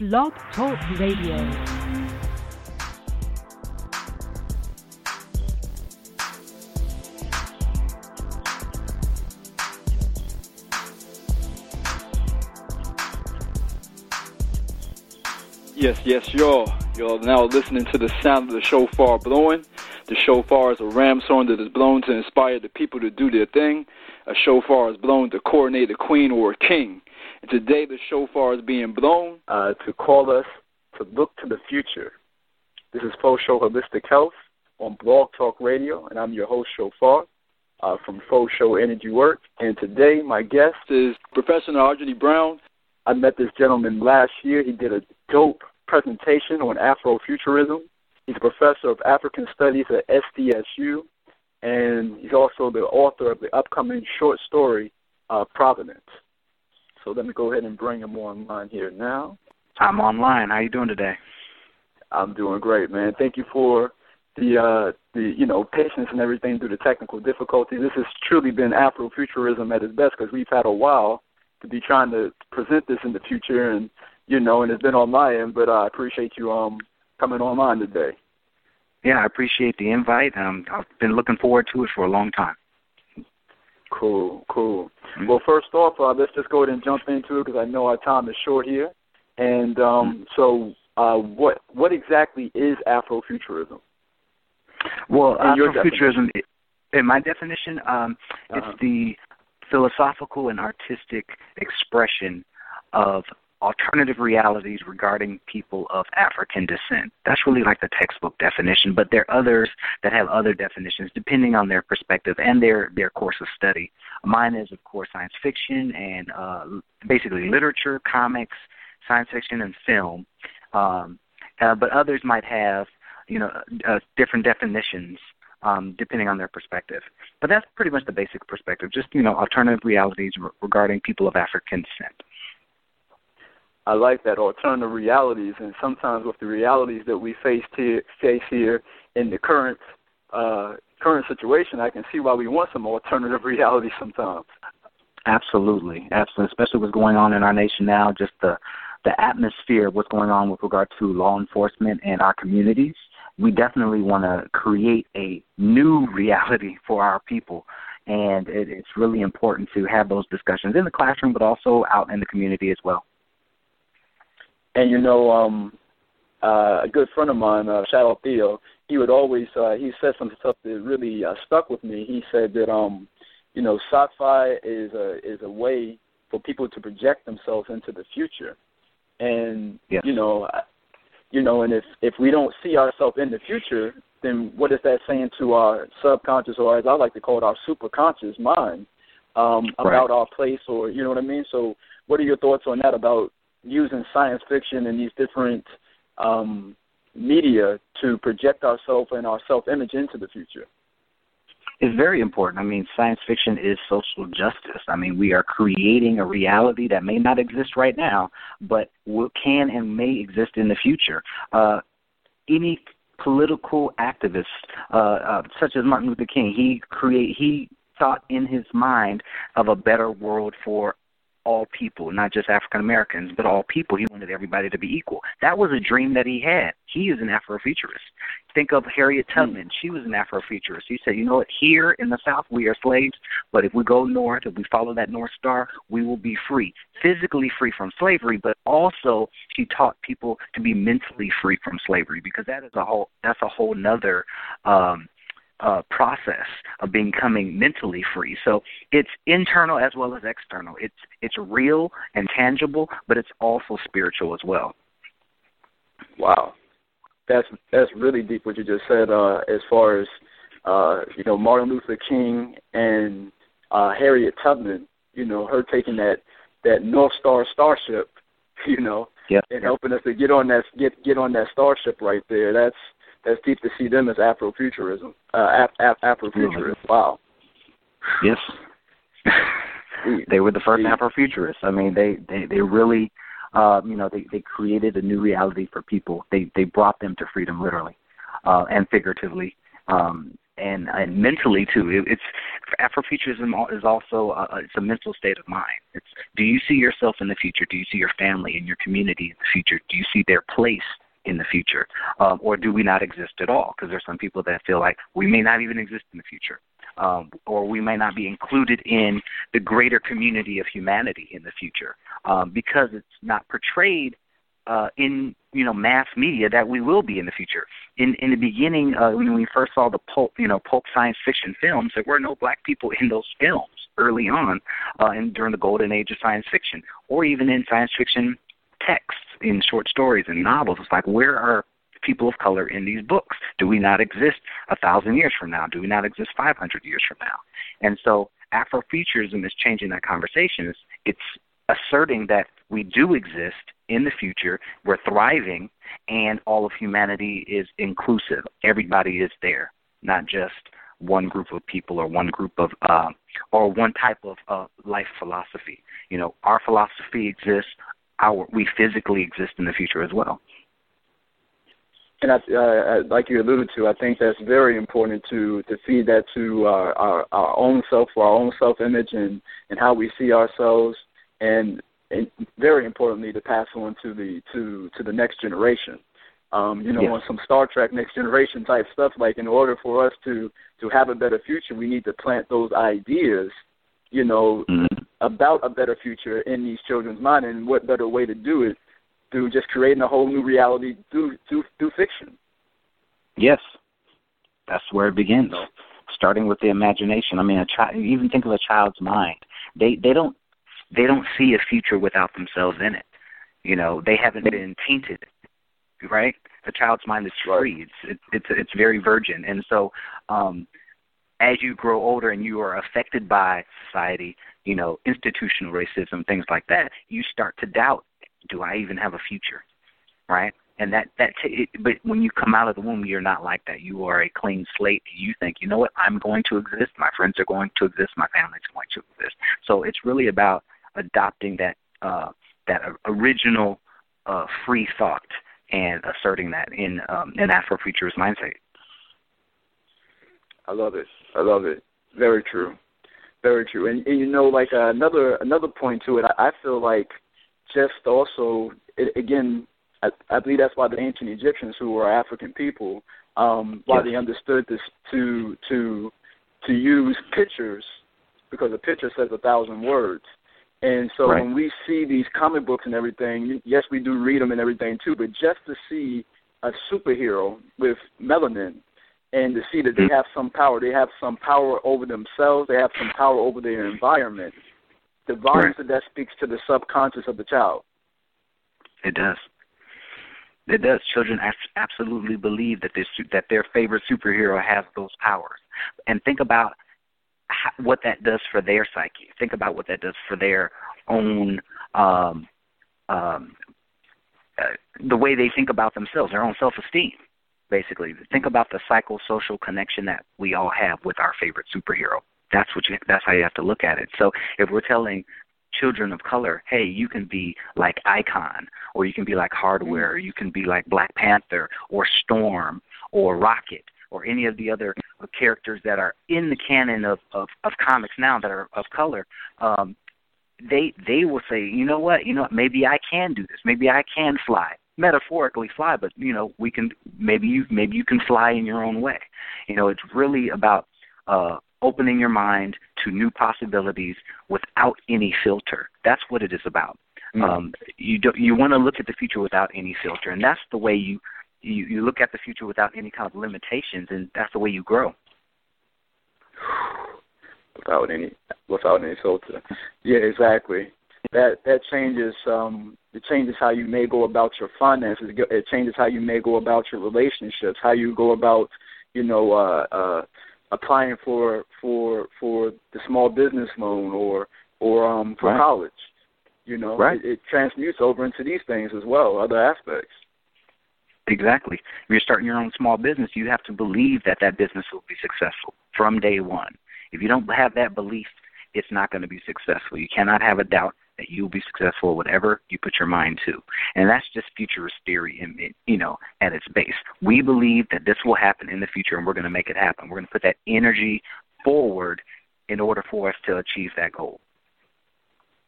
Blog Talk Radio. Yes, yes, y'all. Y'all now listening to the sound of the shofar blowing. The shofar is a ram's horn that is blown to inspire the people to do their thing. A shofar is blown to coronate a queen or a king. And today the shofar is being blown uh, to call us to look to the future. This is Fo Sho Holistic Health on Blog Talk Radio, and I'm your host, Shophar, uh, from Fo Sho Energy Work. And today my guest is Professor Ajani Brown. I met this gentleman last year. He did a dope presentation on Afrofuturism. He's a professor of African Studies at SDSU, and he's also the author of the upcoming short story, uh, Providence. So let me go ahead and bring him online here now. I'm online. How you doing today? I'm doing great, man. Thank you for the uh, the you know patience and everything through the technical difficulties. This has truly been Afrofuturism at its best because we've had a while to be trying to present this in the future, and you know, and it's been on my end. But I appreciate you um coming online today. Yeah, I appreciate the invite. Um, I've been looking forward to it for a long time. Cool, cool. Mm-hmm. Well, first off, uh, let's just go ahead and jump into it because I know our time is short here. And um, mm-hmm. so, uh, what what exactly is Afrofuturism? Well, in Afrofuturism, in my definition, um, uh-huh. it's the philosophical and artistic expression of alternative realities regarding people of African descent. That's really like the textbook definition, but there are others that have other definitions depending on their perspective and their, their course of study. Mine is, of course, science fiction and uh, basically literature, comics, science fiction, and film. Um, uh, but others might have, you know, uh, different definitions um, depending on their perspective. But that's pretty much the basic perspective, just, you know, alternative realities re- regarding people of African descent. I like that alternative realities, and sometimes with the realities that we face here, face here in the current uh, current situation, I can see why we want some alternative reality sometimes. Absolutely, absolutely, especially what's going on in our nation now. Just the the atmosphere what's going on with regard to law enforcement and our communities. We definitely want to create a new reality for our people and it, it's really important to have those discussions in the classroom, but also out in the community as well. And you know, um, uh, a good friend of mine, uh, shout out Theo, he would always uh, he said some stuff that really uh, stuck with me. He said that um, you know, sci-fi is a is a way for people to project themselves into the future, and yes. you know, you know, and if if we don't see ourselves in the future, then what is that saying to our subconscious, or as I like to call it, our superconscious mind, um, right. about our place, or you know what I mean? So, what are your thoughts on that about using science fiction and these different um, media to project ourselves and our self image into the future? It's very important. I mean, science fiction is social justice. I mean, we are creating a reality that may not exist right now, but will, can and may exist in the future. Uh, any political activist, uh, uh, such as Martin Luther King, he create he thought in his mind of a better world for all people, not just African Americans, but all people. He wanted everybody to be equal. That was a dream that he had. He is an Afrofuturist. Think of Harriet hmm. Tubman. She was an Afrofuturist. She said, you know what, here in the South we are slaves, but if we go north, if we follow that North Star, we will be free. Physically free from slavery, but also she taught people to be mentally free from slavery because that is a whole that's a whole nother um uh, process of becoming mentally free. So it's internal as well as external. It's it's real and tangible, but it's also spiritual as well. Wow, that's that's really deep what you just said. Uh, as far as uh, you know, Martin Luther King and uh, Harriet Tubman. You know, her taking that that North Star starship. You know, yeah, and helping us to get on that get get on that starship right there. That's that's deep to see them as Afrofuturism. Uh, Af- Af- Afrofuturist. Wow. Yes. they were the first Afrofuturists. I mean, they they they really, uh, you know, they they created a new reality for people. They they brought them to freedom, literally, uh, and figuratively. Um, and and mentally too. It, it's Afrofuturism is also a, it's a mental state of mind. It's do you see yourself in the future? Do you see your family and your community in the future? Do you see their place in the future, um, or do we not exist at all? Because there's some people that feel like we may not even exist in the future, um, or we may not be included in the greater community of humanity in the future um, because it's not portrayed uh, in you know mass media that we will be in the future. In in the beginning, uh, when we first saw the pulp you know pulp science fiction films, there were no black people in those films early on, uh, and during the golden age of science fiction, or even in science fiction texts in short stories and novels. It's like where are people of color in these books? Do we not exist a thousand years from now? Do we not exist 500 years from now? And so Afrofuturism is changing that conversation. It's, it's asserting that we do exist in the future, we're thriving, and all of humanity is inclusive. Everybody is there, not just one group of people or one group of uh, or one type of uh, life philosophy. You know, our philosophy exists. Our we physically exist in the future as well. And I, uh, like you alluded to, I think that's very important to to feed that to our our, our own self, for our own self image, and and how we see ourselves, and and very importantly to pass on to the to to the next generation. Um, you know, yes. on some Star Trek Next Generation type stuff, like in order for us to to have a better future, we need to plant those ideas, you know, mm-hmm. about a better future in these children's mind. And what better way to do it through just creating a whole new reality through through, through fiction? Yes, that's where it begins. Starting with the imagination. I mean, a child. Even think of a child's mind. They they don't they don't see a future without themselves in it. You know, they haven't been tainted, right? The child's mind is free. It's it's it's, it's very virgin, and so um, as you grow older and you are affected by society, you know, institutional racism, things like that, you start to doubt: Do I even have a future? Right? and that that t- it, but when you come out of the womb you're not like that you are a clean slate you think you know what i'm going to exist my friends are going to exist my family's going to exist so it's really about adopting that uh, that original uh, free thought and asserting that in um, an Afrofuturist mindset. I love it. I love it. Very true. Very true. And, and you know, like uh, another another point to it, I, I feel like just also it, again, I, I believe that's why the ancient Egyptians, who were African people, um, why yes. they understood this to to to use pictures because a picture says a thousand words. And so right. when we see these comic books and everything, yes, we do read them and everything too, but just to see a superhero with melanin and to see that they have some power, they have some power over themselves, they have some power over their environment. The volumes right. that that speaks to the subconscious of the child. It does. It does. Children absolutely believe that this that their favorite superhero has those powers, and think about what that does for their psyche. Think about what that does for their own um, um, uh, the way they think about themselves, their own self-esteem. Basically, think about the psychosocial connection that we all have with our favorite superhero. That's what you. That's how you have to look at it. So if we're telling children of color, hey, you can be like Icon, or you can be like Hardware, or you can be like Black Panther, or Storm, or Rocket, or any of the other characters that are in the canon of, of, of comics now that are of color, um, they they will say, you know what, you know, what, maybe I can do this, maybe I can fly, metaphorically fly, but you know, we can maybe you maybe you can fly in your own way. You know, it's really about uh, opening your mind to new possibilities without any filter. That's what it is about. Mm-hmm. Um, you don't you want to look at the future without any filter, and that's the way you you you look at the future without any kind of limitations, and that's the way you grow. Without any without any filter. Yeah, exactly. That that changes um it changes how you may go about your finances. It changes how you may go about your relationships, how you go about, you know, uh uh applying for for for the small business loan or or um for right. college. You know, right. it, it transmutes over into these things as well, other aspects. Exactly. If you're starting your own small business, you have to believe that that business will be successful from day one. If you don't have that belief, it's not going to be successful. You cannot have a doubt that you'll be successful whatever you put your mind to. And that's just futurist theory, in, you know, at its base. We believe that this will happen in the future, and we're going to make it happen. We're going to put that energy forward in order for us to achieve that goal.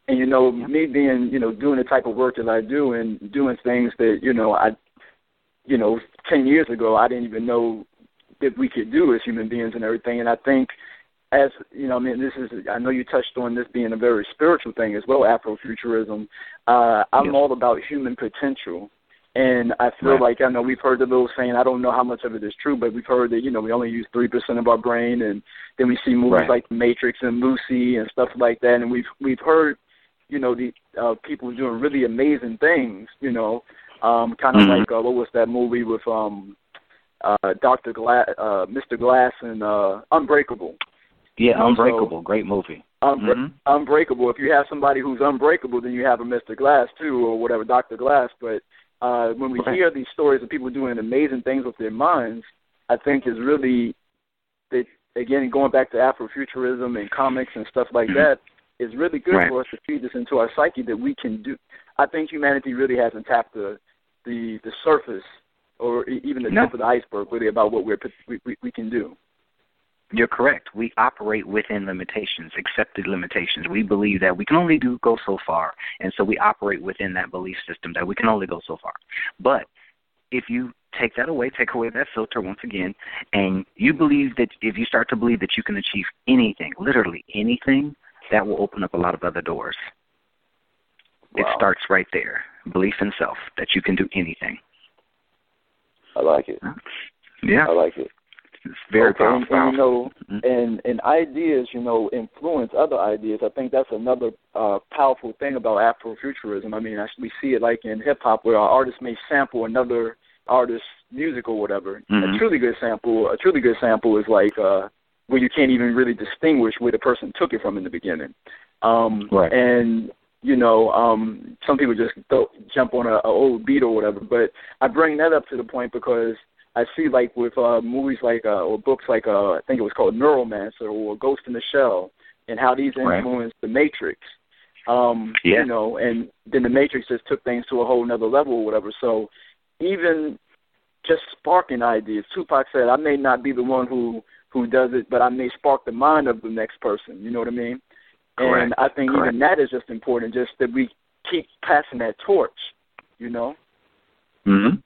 And you know, me being you know doing the type of work that I do and doing things that you know I, you know, ten years ago I didn't even know that we could do as human beings and everything. And I think as you know, I mean, this is I know you touched on this being a very spiritual thing as well, Afrofuturism. Uh, I'm yes. all about human potential. And I feel right. like I know we've heard the little saying. I don't know how much of it is true, but we've heard that you know we only use three percent of our brain, and then we see movies right. like Matrix and Lucy and stuff like that, and we've we've heard you know the uh, people doing really amazing things. You know, um, kind of mm-hmm. like uh, what was that movie with um, uh, Doctor Glass, uh, Mr. Glass, and uh, Unbreakable. Yeah, Unbreakable, great movie. Unbre- mm-hmm. Unbreakable. If you have somebody who's unbreakable, then you have a Mr. Glass too, or whatever, Doctor Glass. But uh, when we right. hear these stories of people doing amazing things with their minds, I think is really that again going back to Afrofuturism and comics and stuff like mm-hmm. that is really good right. for us to feed this into our psyche that we can do. I think humanity really hasn't tapped the the the surface or even the no. tip of the iceberg really about what we're we, we, we can do. You're correct. We operate within limitations, accepted limitations. We believe that we can only do go so far, and so we operate within that belief system that we can only go so far. But if you take that away, take away that filter once again, and you believe that if you start to believe that you can achieve anything, literally anything, that will open up a lot of other doors. Wow. It starts right there. Belief in self that you can do anything. I like it. Yeah. I like it. It's very okay, powerful. And, you know, mm-hmm. and and ideas, you know, influence other ideas. I think that's another uh, powerful thing about Afrofuturism. I mean, we see it like in hip hop, where our artist may sample another artist's music or whatever. Mm-hmm. A truly good sample, a truly good sample is like uh, where you can't even really distinguish where the person took it from in the beginning. Um, right. And you know, um, some people just don't jump on a, a old beat or whatever. But I bring that up to the point because I see like with uh, movies like uh, or books like uh, I think it was called Neuromancer or Ghost in the Shell, and how these influenced right. the Matrix. Um, yeah. You know, and then the Matrix just took things to a whole another level or whatever. So even just sparking ideas, Tupac said, "I may not be the one who who does it, but I may spark the mind of the next person." You know what I mean? Correct. And I think Correct. even that is just important, just that we keep passing that torch. You know. Mm-hmm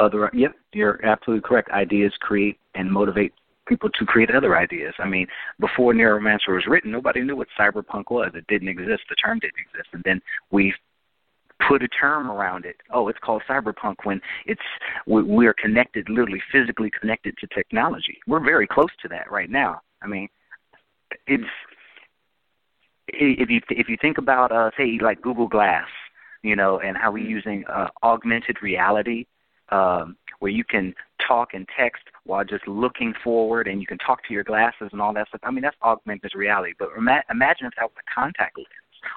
other yep you're absolutely correct. Ideas create and motivate people to create other ideas. I mean before neuromancer was written nobody knew what cyberpunk was. It didn't exist. The term didn't exist. And then we put a term around it. Oh it's called cyberpunk when it's we, we're connected literally physically connected to technology. We're very close to that right now. I mean it's if you if you think about uh say like google glass you know and how we're using uh augmented reality um, where you can talk and text while just looking forward, and you can talk to your glasses and all that stuff. I mean, that's augmented reality. But ima- imagine if that was a contact lens,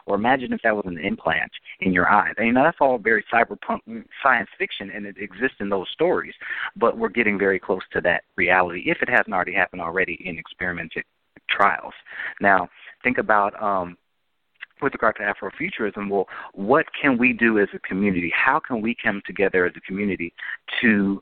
or imagine if that was an implant in your eye. You know, that's all very cyberpunk science fiction, and it exists in those stories. But we're getting very close to that reality, if it hasn't already happened already in experimented trials. Now, think about um, with regard to Afrofuturism, well, what can we do as a community? How can we come together as a community to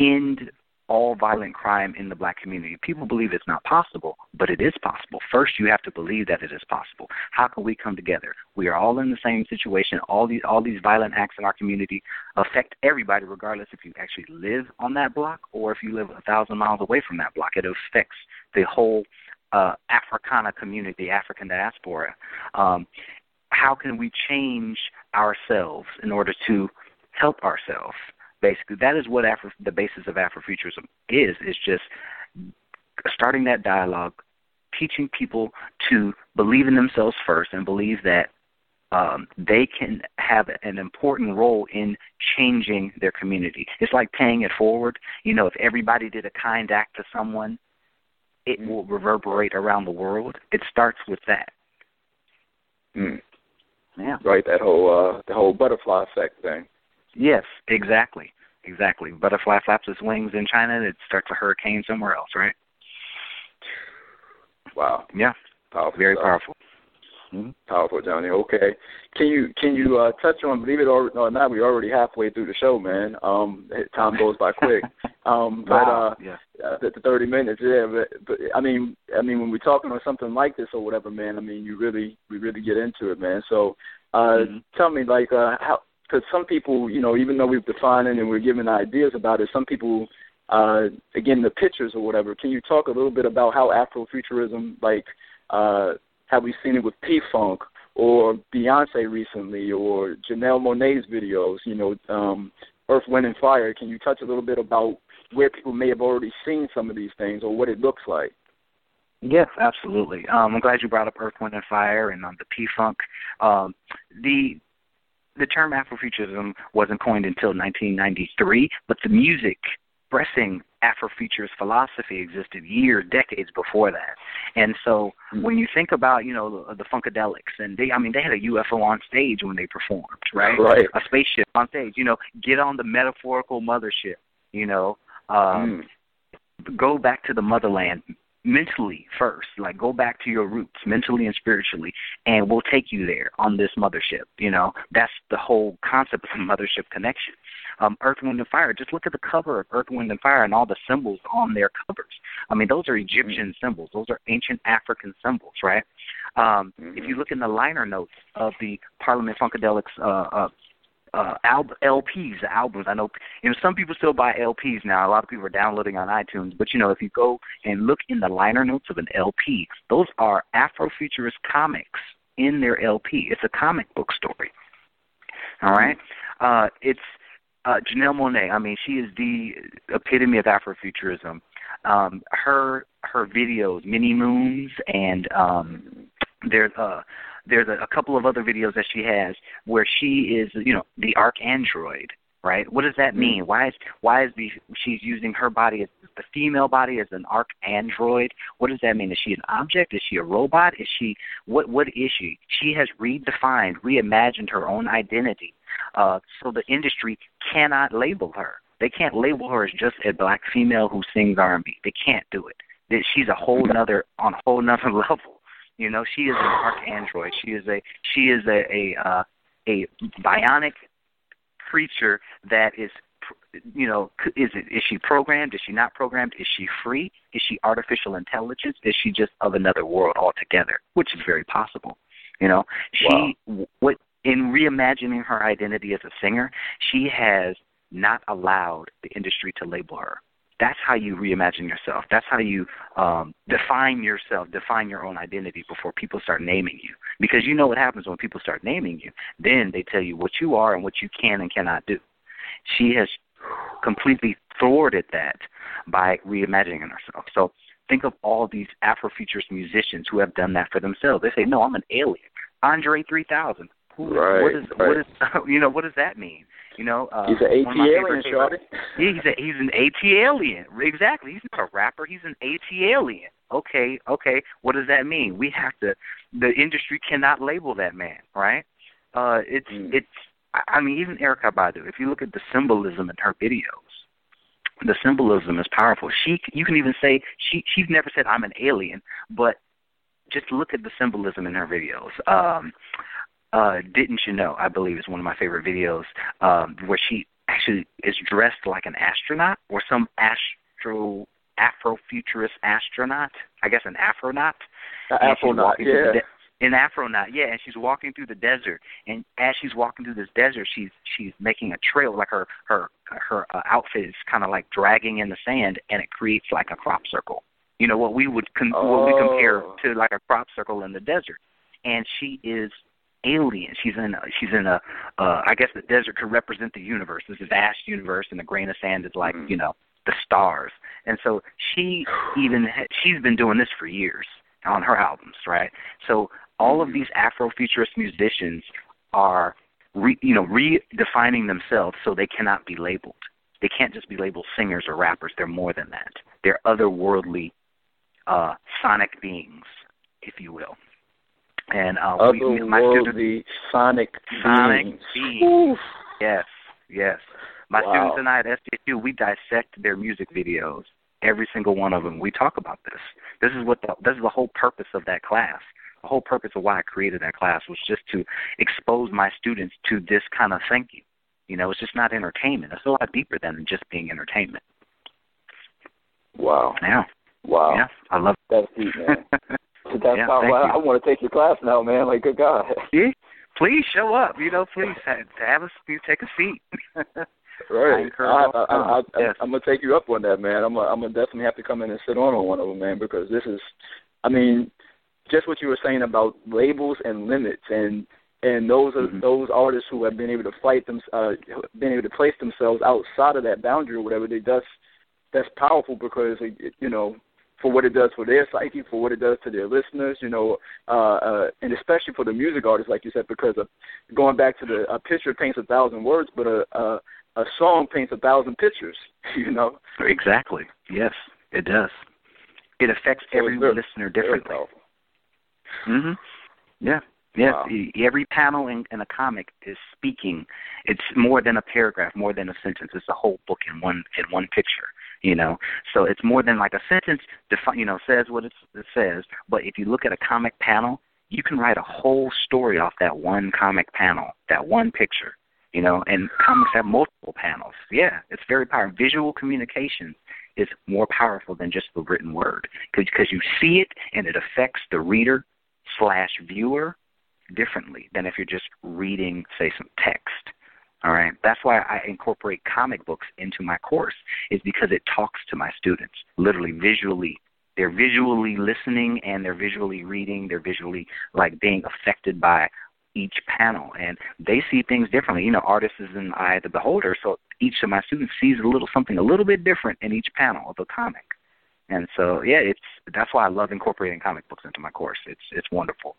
end all violent crime in the black community? People believe it's not possible, but it is possible. First, you have to believe that it is possible. How can we come together? We are all in the same situation. All these all these violent acts in our community affect everybody, regardless if you actually live on that block or if you live a thousand miles away from that block. It affects the whole uh, Africana community, African diaspora. Um, how can we change ourselves in order to help ourselves? Basically, that is what Afro, the basis of Afrofuturism is. Is just starting that dialogue, teaching people to believe in themselves first and believe that um, they can have an important role in changing their community. It's like paying it forward. You know, if everybody did a kind act to someone, it will reverberate around the world. It starts with that. Mm. Yeah. Right, that whole uh the whole butterfly effect thing. Yes, exactly. Exactly. Butterfly flaps its wings in China, and it starts a hurricane somewhere else, right? Wow. Yeah. Powerful Very stuff. powerful. Mm-hmm. Powerful, Ajani. Okay, can you can you uh, touch on believe it or, or not? We're already halfway through the show, man. Um, time goes by quick. Um, but uh, yeah. uh, the, the thirty minutes, yeah. But, but I mean, I mean, when we're talking on something like this or whatever, man. I mean, you really we really get into it, man. So, uh, mm-hmm. tell me, like, uh, how? Because some people, you know, even though we've defined it and we're giving ideas about it, some people uh, again the pictures or whatever. Can you talk a little bit about how Afrofuturism, like, uh, have we seen it with P Funk or Beyonce recently or Janelle Monáe's videos? You know, um, Earth, Wind, and Fire. Can you touch a little bit about where people may have already seen some of these things or what it looks like? Yes, absolutely. Um, I'm glad you brought up Earth, Wind, and Fire and um, the P Funk. Um, the the term Afrofuturism wasn't coined until 1993, but the music expressing Afrofuturist philosophy existed years, decades before that. And so mm-hmm. when you think about, you know, the, the Funkadelics, and they, I mean, they had a UFO on stage when they performed, right? Right. A spaceship on stage. You know, get on the metaphorical mothership. You know, um, mm. go back to the motherland mentally first like go back to your roots mentally and spiritually and we'll take you there on this mothership you know that's the whole concept of the mothership connection um, Earth, Wind, and Fire. Just look at the cover of Earth, Wind, and Fire and all the symbols on their covers. I mean, those are Egyptian mm-hmm. symbols. Those are ancient African symbols, right? Um, mm-hmm. If you look in the liner notes of the Parliament Funkadelics uh, uh, uh, al- LPs, albums. I know you know some people still buy LPs now. A lot of people are downloading on iTunes, but you know if you go and look in the liner notes of an LP, those are Afrofuturist comics in their LP. It's a comic book story. All right, uh, it's uh, Janelle Monáe, I mean, she is the epitome of Afrofuturism. Um, her her videos, Many Moons, and um, there's uh, there's a, a couple of other videos that she has where she is, you know, the ArchAndroid, right? What does that mean? Why is why is the she's using her body as the female body as an arc android? What does that mean? Is she an object? Is she a robot? Is she what what is she? She has redefined, reimagined her own identity uh, so the industry cannot label her. They can't label her as just a black female who sings R&B. They can't do it. She's a whole nother on a whole nother level. You know, she is an ArchAndroid. She is a she is a a uh, a bionic creature that is you know is it is she programmed is she not programmed is she free is she artificial intelligence is she just of another world altogether which is very possible you know she wow. what in reimagining her identity as a singer, she has not allowed the industry to label her. That's how you reimagine yourself. That's how you um, define yourself, define your own identity before people start naming you. Because you know what happens when people start naming you. Then they tell you what you are and what you can and cannot do. She has completely thwarted that by reimagining herself. So think of all these Afrofuturist musicians who have done that for themselves. They say, "No, I'm an alien." Andre 3000. Who, right, what is right. what is you know what does that mean? You know, uh, he's an AT alien, Shorty. Yeah, he's a, he's an AT alien. Exactly. He's not a rapper. He's an AT alien. Okay, okay. What does that mean? We have to. The industry cannot label that man, right? Uh, it's mm. it's. I mean, even Erykah Badu. If you look at the symbolism in her videos, the symbolism is powerful. She, you can even say she she's never said I'm an alien, but just look at the symbolism in her videos. Um, uh, Didn't You Know, I believe is one of my favorite videos, um, where she actually is dressed like an astronaut or some astro Afrofuturist astronaut. I guess an Afronaut. Uh, Afronaut, yeah. De- an Afronaut, yeah, and she's walking through the desert, and as she's walking through this desert, she's she's making a trail, like her her her uh, outfit is kind of like dragging in the sand, and it creates like a crop circle. You know what we would con- oh. what we compare to like a crop circle in the desert, and she is alien. She's in a, she's in a uh I guess the desert could represent the universe. This vast universe and the grain of sand is like, mm. you know, the stars. And so she even ha- she's been doing this for years on her albums, right? So all of mm-hmm. these Afrofuturist musicians are re, you know redefining themselves so they cannot be labeled. They can't just be labeled singers or rappers. They're more than that. They're otherworldly uh, sonic beings, if you will. And uh, we, my students, the sonic sonic beings. beings. Yes, yes. My wow. students and I at SDSU, we dissect their music videos, every single one of them. We talk about this. This is what the, this is the whole purpose of that class The whole purpose of why I created that class was just to expose my students to this kind of thinking. You know, it's just not entertainment. It's a lot deeper than just being entertainment. Wow. Yeah. Wow. Yeah. I love That's deep, man. That's Yeah, how I. I want to take your class now, man. Like, good God. Yeah. Please show up. You know, please have, have a you take a seat. Right. I, I, I, I, I, yes. I'm gonna take you up on that, man. I'm gonna, I'm gonna definitely have to come in and sit on on one of them, man, because this is, I mean, just what you were saying about labels and limits, and and those are Mhm. those artists who have been able to fight them, uh, been able to place themselves outside of that boundary or whatever. They that's that's powerful because it, it- you know for what it does for their psyche, for what it does to their listeners, you know, uh, uh, and especially for the music artists, like you said, because of going back to the a picture paints a thousand words, but a a, a song paints a thousand pictures, you know. Exactly. Yes, it does. It affects So every very- listener differently. Mhm. Yeah. Yeah, Wow. Every panel in, in a comic is speaking. It's more than a paragraph, more than a sentence. It's a whole book in one in one picture. You know, so it's more than like a sentence. Defi- you know, says what it says. But if you look at a comic panel, you can write a whole story off that one comic panel, that one picture. You know, and comics have multiple panels. Yeah, it's very powerful. Visual communication is more powerful than just the written word because you see it and it affects the reader slash viewer differently than if you're just reading, say, some text. All right, that's why I incorporate comic books into my course, is because it talks to my students, literally visually. They're visually listening and they're visually reading. They're visually like being affected by each panel, and they see things differently. You know, artist is in the eye of the beholder, so each of my students sees a little something a little bit different in each panel of the comic. And so, yeah, it's that's why I love incorporating comic books into my course. It's it's wonderful.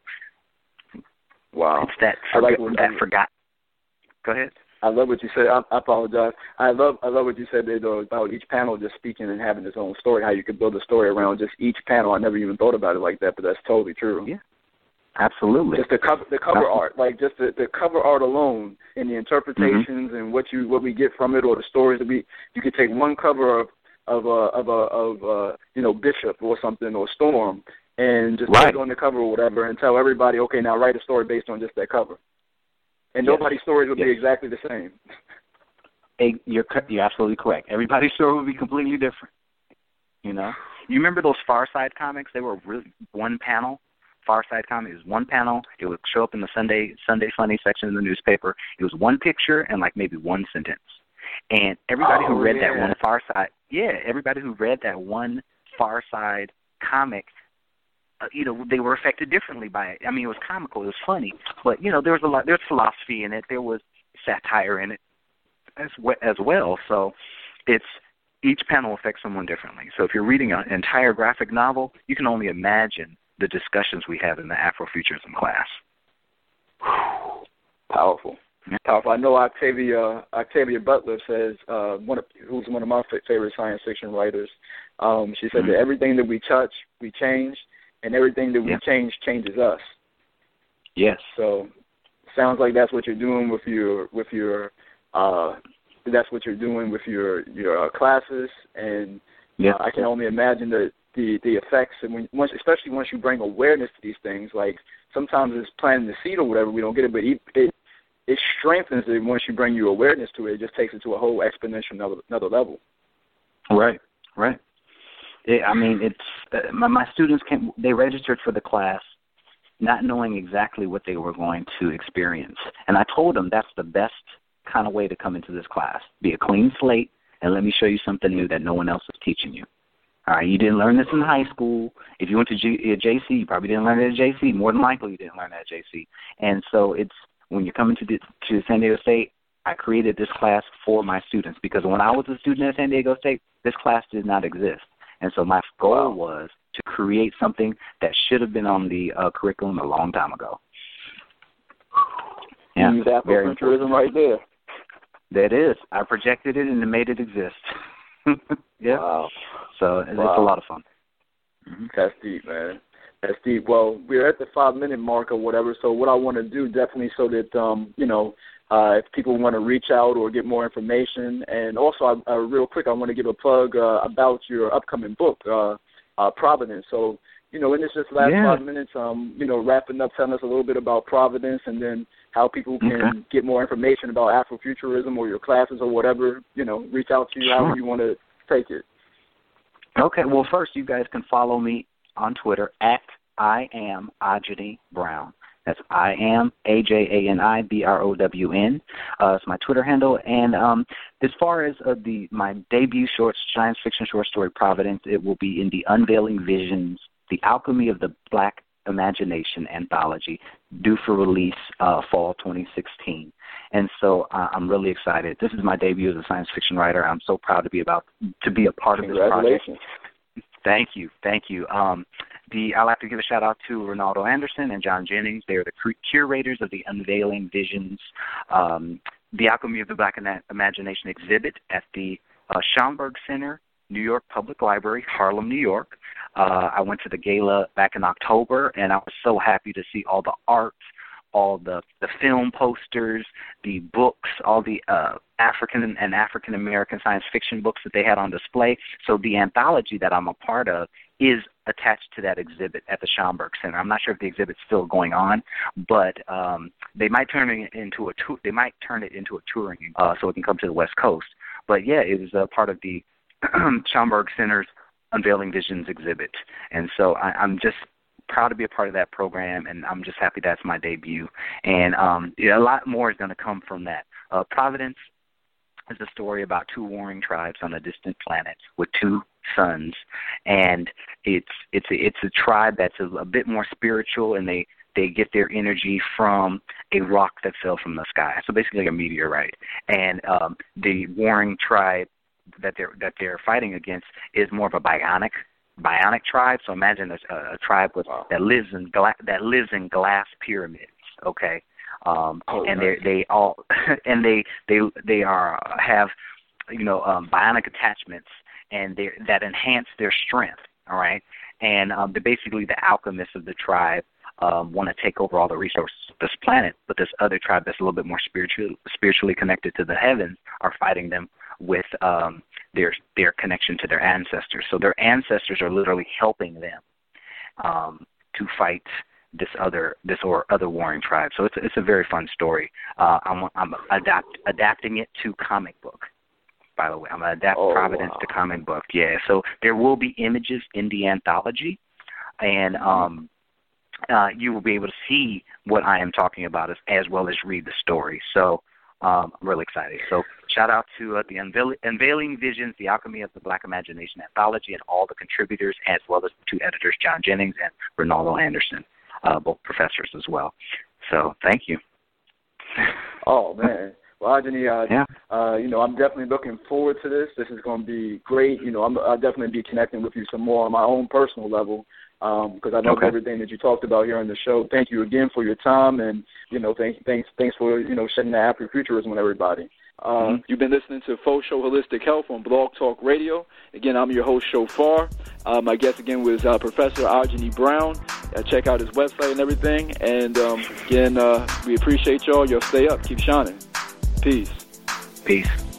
Wow. It's that I like that forgot. Go ahead. I love what you said. I, I apologize. I love I love what you said there though about each panel just speaking and having its own story. How you could build a story around just each panel. I never even thought about it like that, but that's totally true. Yeah. Absolutely. Just the cover the cover Absolutely. art, like just the, the cover art alone and the interpretations Mm-hmm. and what you what we get from it or the stories that we you could take one cover of of a of a of uh you know Bishop or something or Storm and just Right. put it on the cover or whatever and tell everybody okay now write a story based on just that cover. And Yes. nobody's stories would be exactly the same. Hey, you're you're absolutely correct. Everybody's story would be completely different. You know, you remember those Far Side comics? They were really one panel. Far Side comic is one panel. It would show up in the Sunday Sunday Funny section of the newspaper. It was one picture and like maybe one sentence. And everybody Oh, who read that one Far Side, yeah, everybody who read that one Far Side comic uh, you know they were affected differently by it. I mean, it was comical, it was funny, but you know there was a lot, there was philosophy in it, there was satire in it as well, as well. So it's each panel affects someone differently. So if you're reading an entire graphic novel, you can only imagine the discussions we have in the Afrofuturism class. Powerful. Yeah. Powerful. I know Octavia Octavia Butler says uh, one of who's one of my favorite science fiction writers. Um, she said Mhm. that everything that we touch, we change, and everything that we Yeah. change changes us. Yes. So, sounds like that's what you're doing with your with your uh, that's what you're doing with your your uh, classes, and Yeah. uh, I can only imagine the the the effects, and when once especially once you bring awareness to these things, like sometimes it's planting the seed or whatever, we don't get it, but it it, it strengthens it once you bring your awareness to it. It just takes it to a whole exponential another, another level. Right. Right. It, I mean, it's uh, my, my students can they registered for the class not knowing exactly what they were going to experience, and I told them that's the best kind of way to come into this class. Be a clean slate, and let me show you something new that no one else is teaching you. All right, you didn't learn this in high school. If you went to uh, JC, you probably didn't learn it at JC. More than likely, you didn't learn that at JC. And so it's when you're coming to the, to San Diego State, I created this class for my students because when I was a student at San Diego State, this class did not exist. And so my goal was to create something that should have been on the uh, curriculum a long time ago. Yeah, Use very Afrofuturism right there. that is. I projected it and it made it exist. yeah. Wow. So it's Wow. a lot of fun. Mhm. That's deep, man. That's deep. Well, we're at the five minute mark or whatever. So what I want to do definitely so that um, you know, uh, if people want to reach out or get more information, and also uh, real quick, I want to give a plug uh, about your upcoming book, uh, uh, Providence. So you know, in this just last yeah. five minutes, um, you know, wrapping up, telling us a little bit about Providence, and then how people can okay. get more information about Afrofuturism or your classes or whatever. You know, reach out to you sure. however you want to take it. Okay. Well, first, you guys can follow me on Twitter at I am Ajani Brown. That's I am A J A N I B R O W N. Uh, it's my Twitter handle. And um, as far as uh, the my debut short science fiction short story Providence, it will be in the Unveiling Visions, the Alchemy of the Black Imagination anthology, due for release uh, fall 2016. And so uh, I'm really excited. This is my debut as a science fiction writer. I'm so proud to be about to be a part of this project. Thank you, thank you. Um, the I'd like to give a shout out to Reynaldo Anderson and John Jennings. They are the curators of the Unveiling Visions, um, the Alchemy of the Black Imagination exhibit at the uh, Schomburg Center, New York Public Library, Harlem, New York. Uh, I went to the gala back in October, and I was so happy to see all the art all the the film posters, the books, all the uh, African and African American science fiction books that they had on display. So the anthology that I'm a part of is attached to that exhibit at the Schomburg Center. I'm not sure if the exhibit's still going on, but um, they might turn it into a tour. They might turn it into a touring, uh, so it can come to the West Coast. But yeah, it was a part of the Schomburg Center's Unveiling Visions exhibit, and so I, I'm just proud to be a part of that program, and I'm just happy that's my debut. And um, a lot more is going to come from that. Uh, Providence is a story about two warring tribes on a distant planet with two sons, and it's it's a, it's a tribe that's a, a bit more spiritual, and they they get their energy from a rock that fell from the sky. So basically, a meteorite. And um, the warring tribe that they're that they're fighting against is more of a bionic bionic tribe. So imagine a, a tribe with wow. that lives in gla- that lives in glass pyramids. Okay, um, oh, and nice. they they all and they they they are have you know um, bionic attachments and they that enhance their strength. All right, and um, they're basically the alchemists of the tribe. Um, want to take over all the resources of this planet, but this other tribe that's a little bit more spiritual, spiritually connected to the heavens are fighting them with um, their their connection to their ancestors. So their ancestors are literally helping them um, to fight this other this or other warring tribe. So it's it's a very fun story. Uh, I'm I'm adapt, adapting it to comic book. By the way, I'm gonna adapt oh, Providence wow. to comic book. Yeah, so there will be images in the anthology, and um, uh, you will be able to see what I am talking about as, as well as read the story. So um, I'm really excited. So shout out to uh, the Unveil- Unveiling Visions, the Alchemy of the Black Imagination anthology, and all the contributors, as well as the two editors, John Jennings and Reynaldo Anderson, uh, both professors as well. So thank you. Oh man. Well, Ajani, uh, yeah. uh, you know, I'm definitely looking forward to this. This is going to be great. You know, I'm, I'll definitely be connecting with you some more on my own personal level because um, I know okay. everything that you talked about here on the show. Thank you again for your time, and you know, thanks, thanks, thanks for you know shedding that Afrofuturism on everybody. Um, mm-hmm. You've been listening to Fo Sho Holistic Health on Blog Talk Radio. Again, I'm your host, Shophar. Uh, my guest again was uh, Professor Ajani Brown. Uh, check out his website and everything. And um, again, uh, we appreciate y'all. Y'all stay up, keep shining. Peace. Peace.